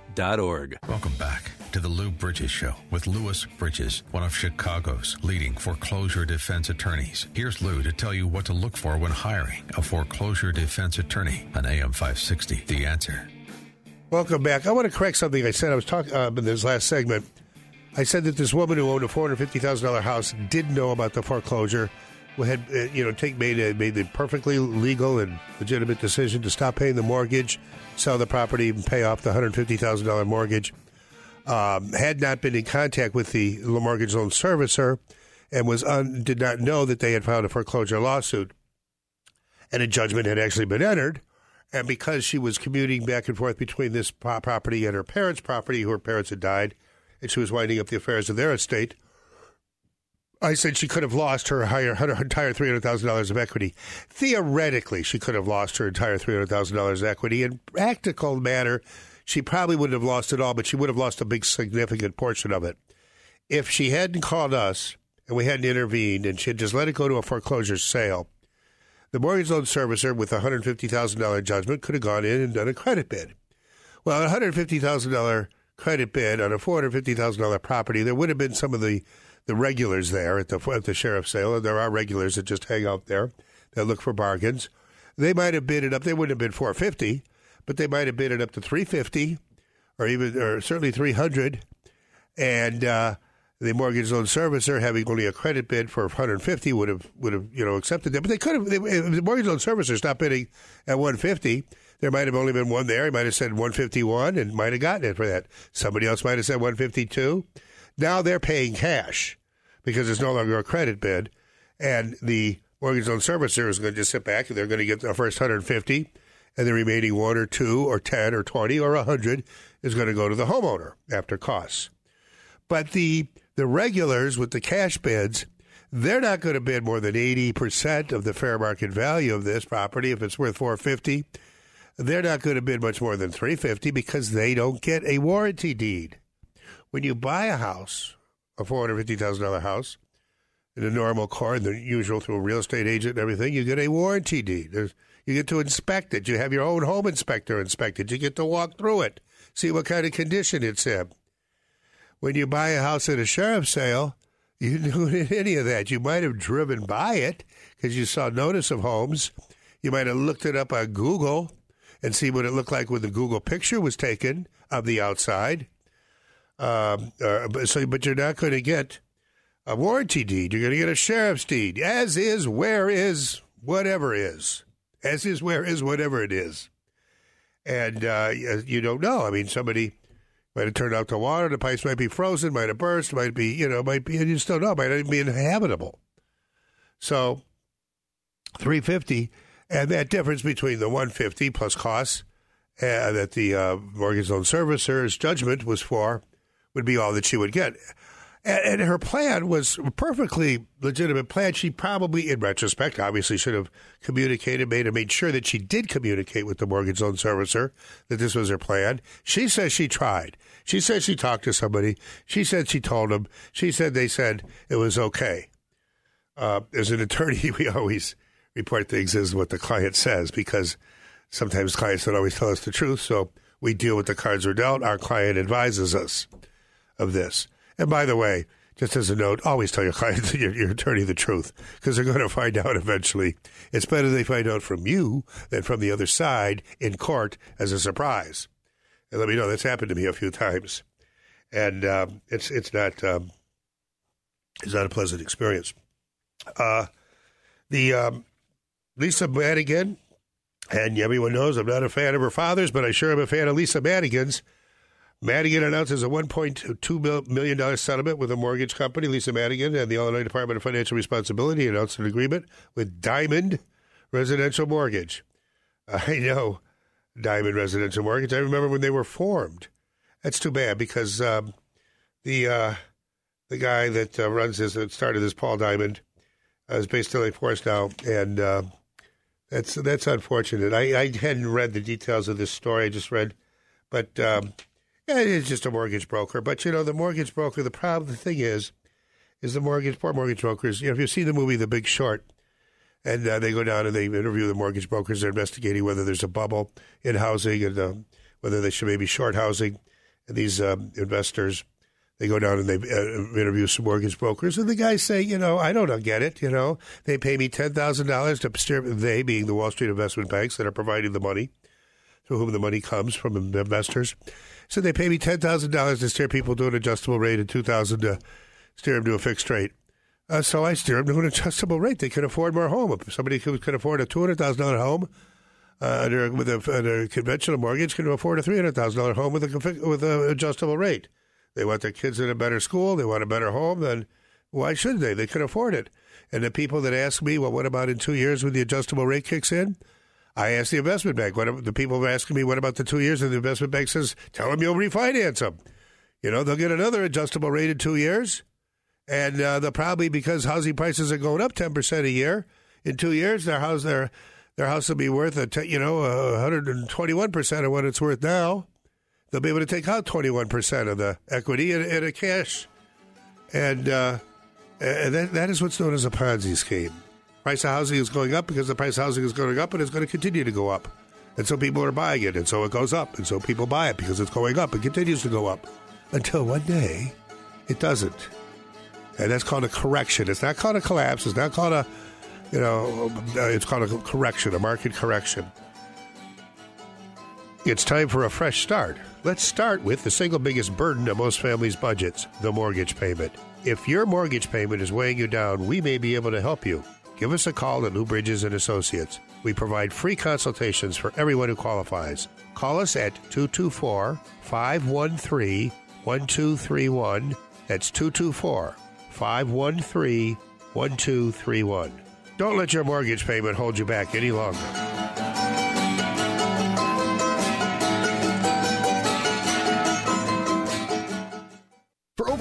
[SPEAKER 1] Welcome back to the Lou Bridges Show with Louis Bridges, one of Chicago's leading foreclosure defense attorneys. Here's Lou to tell you what to look for when hiring a foreclosure defense attorney on AM 560. The answer.
[SPEAKER 2] Welcome back. I want to correct something I said. I was talking uh, in this last segment. I said that this woman who owned a four hundred fifty thousand dollar house did know about the foreclosure. Had uh, you know take made a, made the perfectly legal and legitimate decision to stop paying the mortgage, sell the property, and pay off the hundred fifty thousand dollar mortgage. Um, had not been in contact with the mortgage loan servicer, and was un, did not know that they had filed a foreclosure lawsuit, and a judgment had actually been entered. And because she was commuting back and forth between this property and her parents' property, her parents had died, and she was winding up the affairs of their estate, I said she could have lost her, higher, her entire three hundred thousand dollars of equity. Theoretically, she could have lost her entire three hundred thousand dollars of equity. In practical matter, she probably wouldn't have lost it all, but she would have lost a big, significant portion of it. If she hadn't called us and we hadn't intervened, and she had just let it go to a foreclosure sale, the mortgage loan servicer with a hundred fifty thousand dollar judgment could have gone in and done a credit bid. Well, a hundred fifty thousand dollar credit bid on a four hundred fifty thousand dollar property, there would have been some of the the regulars there at the at the sheriff's sale. There are regulars that just hang out there that look for bargains. They might have bid it up. They wouldn't have been four fifty, but they might have bid it up to three fifty, or even or certainly three hundred, and. Uh, the mortgage loan servicer, having only a credit bid for 150, would have would have you know accepted that. But they could have. They, the mortgage loan servicer stopped bidding at 150. There might have only been one there. He might have said 151 and might have gotten it for that. Somebody else might have said 152. Now they're paying cash because it's no longer a credit bid, and the mortgage loan servicer is going to just sit back and they're going to get the first 150, and the remaining one or two or 10 or 20 or 100 is going to go to the homeowner after costs. But the the regulars with the cash bids, they're not going to bid more than 80% of the fair market value of this property if it's worth 450. They're not going to bid much more than 350 because they don't get a warranty deed. When you buy a house, a $450,000 house, in a normal court, the usual through a real estate agent and everything, you get a warranty deed. There's, you get to inspect it. You have your own home inspector inspect it. You get to walk through it, see what kind of condition it's in when you buy a house at a sheriff's sale, you don't do any of that. You might have driven by it because you saw notice of homes. You might have looked it up on Google and see what it looked like when the Google picture was taken of the outside. Um, uh, so, but you're not going to get a warranty deed. You're going to get a sheriff's deed, as is, where is, whatever is, as is, where is, whatever it is. And uh, you don't know. I mean, somebody might have turned out the water. The pipes might be frozen. Might have burst. Might be, you know, might be. You just don't know. Might not even be inhabitable. So, three fifty, and that difference between the one fifty plus costs uh, that the uh, mortgage loan servicer's judgment was for would be all that she would get. And, and her plan was a perfectly legitimate plan. She probably, in retrospect, obviously should have communicated, made made sure that she did communicate with the mortgage loan servicer that this was her plan. She says she tried. She said she talked to somebody. She said she told them. She said they said it was okay. Uh, as an attorney, we always report things is what the client says because sometimes clients don't always tell us the truth. So we deal with the cards we're dealt. Our client advises us of this. And by the way, just as a note, always tell your client, your, your attorney, the truth because they're going to find out eventually. It's better they find out from you than from the other side in court as a surprise. And let me know that's happened to me a few times, and um, it's it's not um, it's not a pleasant experience. Uh, the um, Lisa Madigan, and everyone knows I'm not a fan of her father's, but I sure am a fan of Lisa Madigan's. Madigan announces a $1.2 million settlement with a mortgage company. Lisa Madigan and the Illinois Department of Financial Responsibility announced an agreement with Diamond Residential Mortgage. I know Diamond Residential Mortgage. I remember when they were formed. That's too bad because um, the uh, the guy that uh, runs this, that started this, Paul Diamond, uh, is based in Lake Forest now, and uh, that's that's unfortunate. I, I hadn't read the details of this story. I just read, but um, yeah, it is just a mortgage broker. But you know, the mortgage broker. The problem, the thing is, is the mortgage poor mortgage brokers. You know, if you see the movie The Big Short, and uh, they go down and they interview the mortgage brokers, they're investigating whether there's a bubble in housing and uh, whether they should maybe short housing. And these um, investors, they go down and they uh, interview some mortgage brokers, and the guys say, you know, I don't get it. You know, they pay me ten thousand dollars to steer. They being the Wall Street investment banks that are providing the money, through whom the money comes from investors. So they pay me ten thousand dollars to steer people to an adjustable rate and two thousand to steer them to a fixed rate. Uh, so I steer them to an adjustable rate. They can afford more home. If somebody who can afford a two hundred thousand dollar home uh, under with a, under a conventional mortgage can afford a three hundred thousand dollar home with a with an adjustable rate. They want their kids in a better school. They want a better home. Then why should they? They can afford it. And the people that ask me, well, what about in two years when the adjustable rate kicks in? I ask the investment bank. What the people are asking me, what about the two years? And the investment bank says, tell them you'll refinance them. You know, they'll get another adjustable rate in two years. And uh, they'll probably, because housing prices are going up 10% a year, in two years, their house, their, their house will be worth, a t- you know, 121% of what it's worth now. They'll be able to take out 21% of the equity in, in a cash. And, uh, and that, that is what's known as a Ponzi scheme. Price of housing is going up because the price of housing is going up and it's going to continue to go up. And so people are buying it, and so it goes up. And so people buy it because it's going up. It continues to go up until one day it doesn't. And that's called a correction. It's not called a collapse. It's not called a, you know, it's called a correction, a market correction. It's time for a fresh start. Let's start with the single biggest burden of most families' budgets the mortgage payment. If your mortgage payment is weighing you down, we may be able to help you. Give us a call at Lou Bridges and Associates. We provide free consultations for everyone who qualifies. Call us at 224 513 1231. That's 224 513 1231. Don't let your mortgage payment hold you back any longer.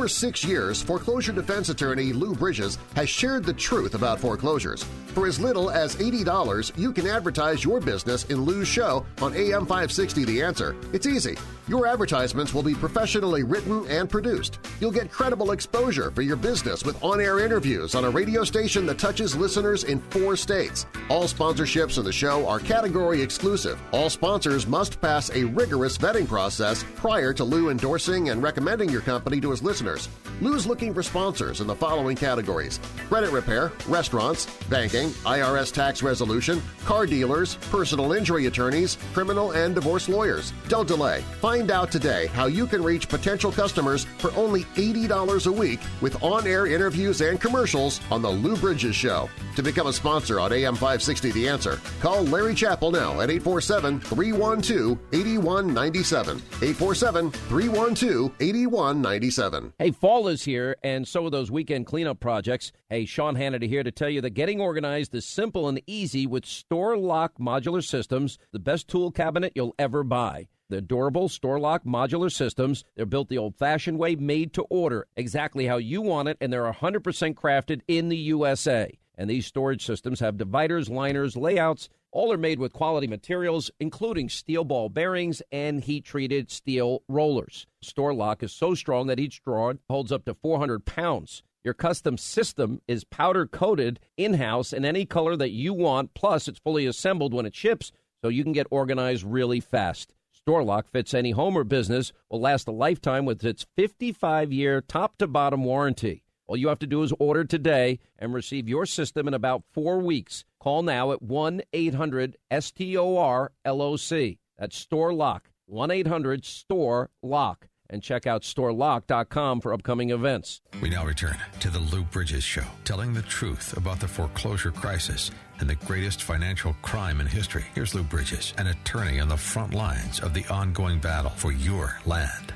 [SPEAKER 6] Over six years, foreclosure defense attorney Lou Bridges has shared the truth about foreclosures. For as little as $80, you can advertise your business in Lou's show on AM 560 The Answer. It's easy. Your advertisements will be professionally written and produced. You'll get credible exposure for your business with on-air interviews on a radio station that touches listeners in four states. All sponsorships in the show are category exclusive. All sponsors must pass a rigorous vetting process prior to Lou endorsing and recommending your company to his listeners. Lou's looking for sponsors in the following categories. Credit repair, restaurants, banking, IRS tax resolution, car dealers, personal injury attorneys, criminal and divorce lawyers. Don't delay. Find out today how you can reach potential customers for only $80 a week with on-air interviews and commercials on The Lou Bridges Show. To become a sponsor on AM 560 The Answer, call Larry Chappell now at 847-312-8197. 847-312-8197.
[SPEAKER 18] Hey, fall is here, and so are those weekend cleanup projects. Hey, Sean Hannity here to tell you that getting organized is simple and easy with Stor-Loc Modular Systems, the best tool cabinet you'll ever buy. They're durable, Stor-Loc modular systems. They're built the old fashioned way, made to order, exactly how you want it, and they're 100% crafted in the USA. And these storage systems have dividers, liners, layouts. All are made with quality materials, including steel ball bearings and heat treated steel rollers. Stor-Loc is so strong that each drawer holds up to 400 pounds. Your custom system is powder coated in house in any color that you want, plus, it's fully assembled when it ships, so you can get organized really fast. Stor-Loc fits any home or business, will last a lifetime with its 55 year top to bottom warranty. All you have to do is order today and receive your system in about four weeks. Call now at 1 800 STOR LOC. That's Stor-Loc. 1 800 STOR LOC. And check out storloc.com for upcoming events.
[SPEAKER 1] We now return to the Lou Bridges Show, telling the truth about the foreclosure crisis and the greatest financial crime in history. Here's Lou Bridges, an attorney on the front lines of the ongoing battle for your land.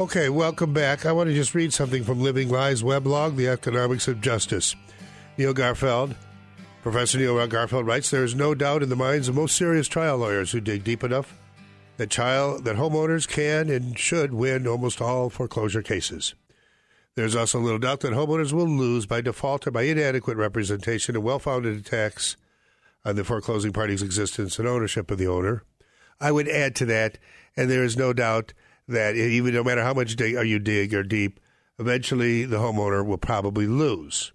[SPEAKER 2] Okay, welcome back. I want to just read something from Living Lies weblog, The Economics of Justice. Neil Garfield, Professor Neil Garfield writes, There is no doubt in the minds of most serious trial lawyers who dig deep enough that child that homeowners can and should win almost all foreclosure cases. There's also little doubt that homeowners will lose by default or by inadequate representation and well-founded attacks on the foreclosing party's existence and ownership of the owner. I would add to that, and there is no doubt that even no matter how much dig, you dig or deep, eventually the homeowner will probably lose.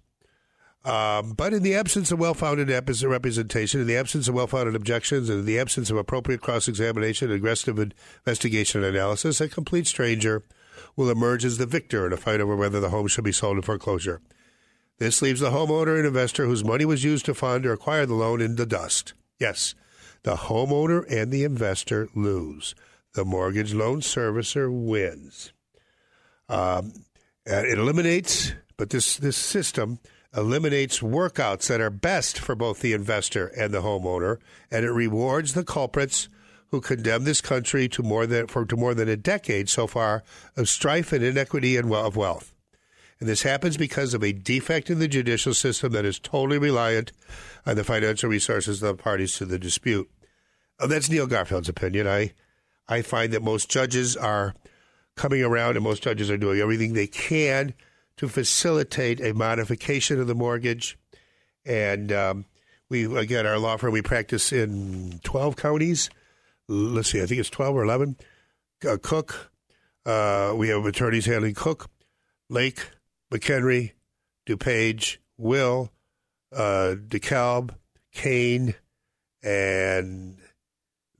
[SPEAKER 2] Um, but in the absence of well founded representation, in the absence of well founded objections, and in the absence of appropriate cross examination, aggressive investigation and analysis, a complete stranger will emerge as the victor in a fight over whether the home should be sold in foreclosure. This leaves the homeowner and investor whose money was used to fund or acquire the loan in the dust. Yes, the homeowner and the investor lose. The mortgage loan servicer wins. Um, it eliminates, but this, this system eliminates workouts that are best for both the investor and the homeowner, and it rewards the culprits who condemn this country to more than for to more than a decade so far of strife and inequity and of wealth. And this happens because of a defect in the judicial system that is totally reliant on the financial resources of the parties to the dispute. Oh, that's Neil Garfield's opinion. I I find that most judges are coming around and most judges are doing everything they can to facilitate a modification of the mortgage. And um, we, again, our law firm, we practice in 12 counties. Let's see, I think it's 12 or 11. Uh, Cook, uh, we have attorneys handling Cook, Lake, McHenry, DuPage, Will, uh, DeKalb, Kane, and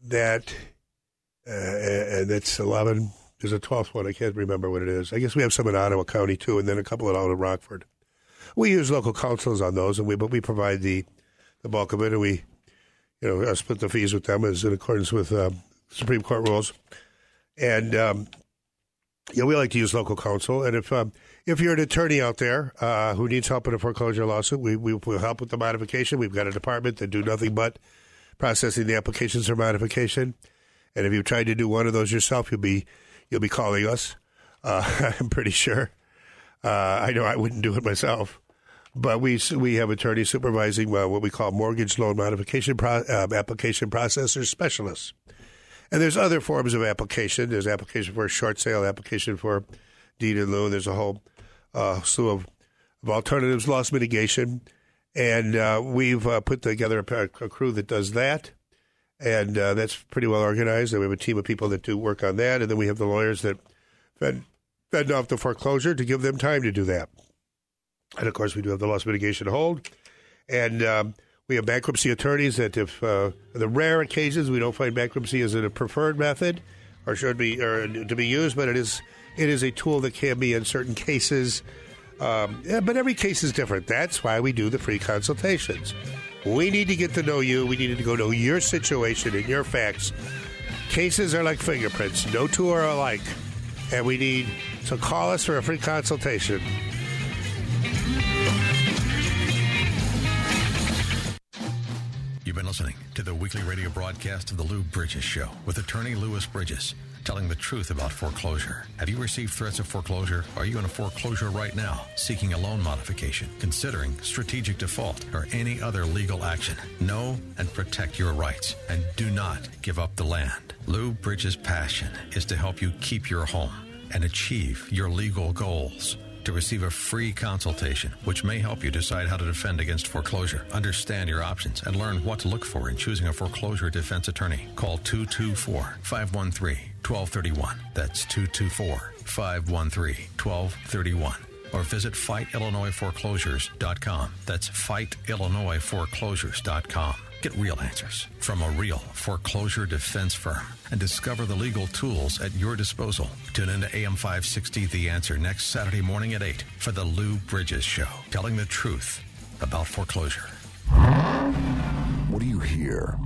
[SPEAKER 2] that, uh, and that's 11. There's a 12th one. I can't remember what it is. I guess we have some in Ottawa County too, and then a couple out in Rockford. We use local councils on those, and we but we provide the the bulk of it, and we you know split the fees with them as in accordance with um, Supreme Court rules. And um, yeah, we like to use local counsel. And if um, if you're an attorney out there uh, who needs help in a foreclosure lawsuit, we we will help with the modification. We've got a department that do nothing but processing the applications for modification. And if you've tried to do one of those yourself, you'll be you'll be calling us. Uh, I'm pretty sure. Uh, I know I wouldn't do it myself, but we we have attorneys supervising uh, what we call mortgage loan modification pro, uh, application processors specialists. And there's other forms of application. There's application for a short sale, application for deed in lieu. There's a whole uh, slew of, of alternatives, loss mitigation, and uh, we've put together a, a crew that does that and uh, that's pretty well organized. And we have a team of people that do work on that, and then we have the lawyers that fend, fend off the foreclosure to give them time to do that. And of course, we do have the loss mitigation hold, and um, we have bankruptcy attorneys that, if uh, the rare occasions we don't find bankruptcy as a preferred method or should be or to be used, but it is it is a tool that can be in certain cases. Um, yeah, but every case is different. That's why we do the free consultations. We need to get to know you. We need to go know your situation and your facts. Cases are like fingerprints, no two are alike. And we need to call us for a free consultation.
[SPEAKER 1] You've been listening to the weekly radio broadcast of the Lou Bridges Show with attorney Louis Bridges telling the truth about foreclosure. Have you received threats of foreclosure? Are you in a foreclosure right now, seeking a loan modification, considering strategic default, or any other legal action? Know and protect your rights, and do not give up the land. Lou Bridges' passion is to help you keep your home and achieve your legal goals to receive a free consultation, which may help you decide how to defend against foreclosure, understand your options, and learn what to look for in choosing a foreclosure defense attorney. Call 224 513 1231. That's 224 513 1231 or visit fightillinoisforeclosures.com. That's fightillinoisforeclosures.com. Get real answers from a real foreclosure defense firm and discover the legal tools at your disposal. Tune in to AM 560 The Answer next Saturday morning at 8 for the Lou Bridges Show, telling the truth about foreclosure.
[SPEAKER 14] What do you hear?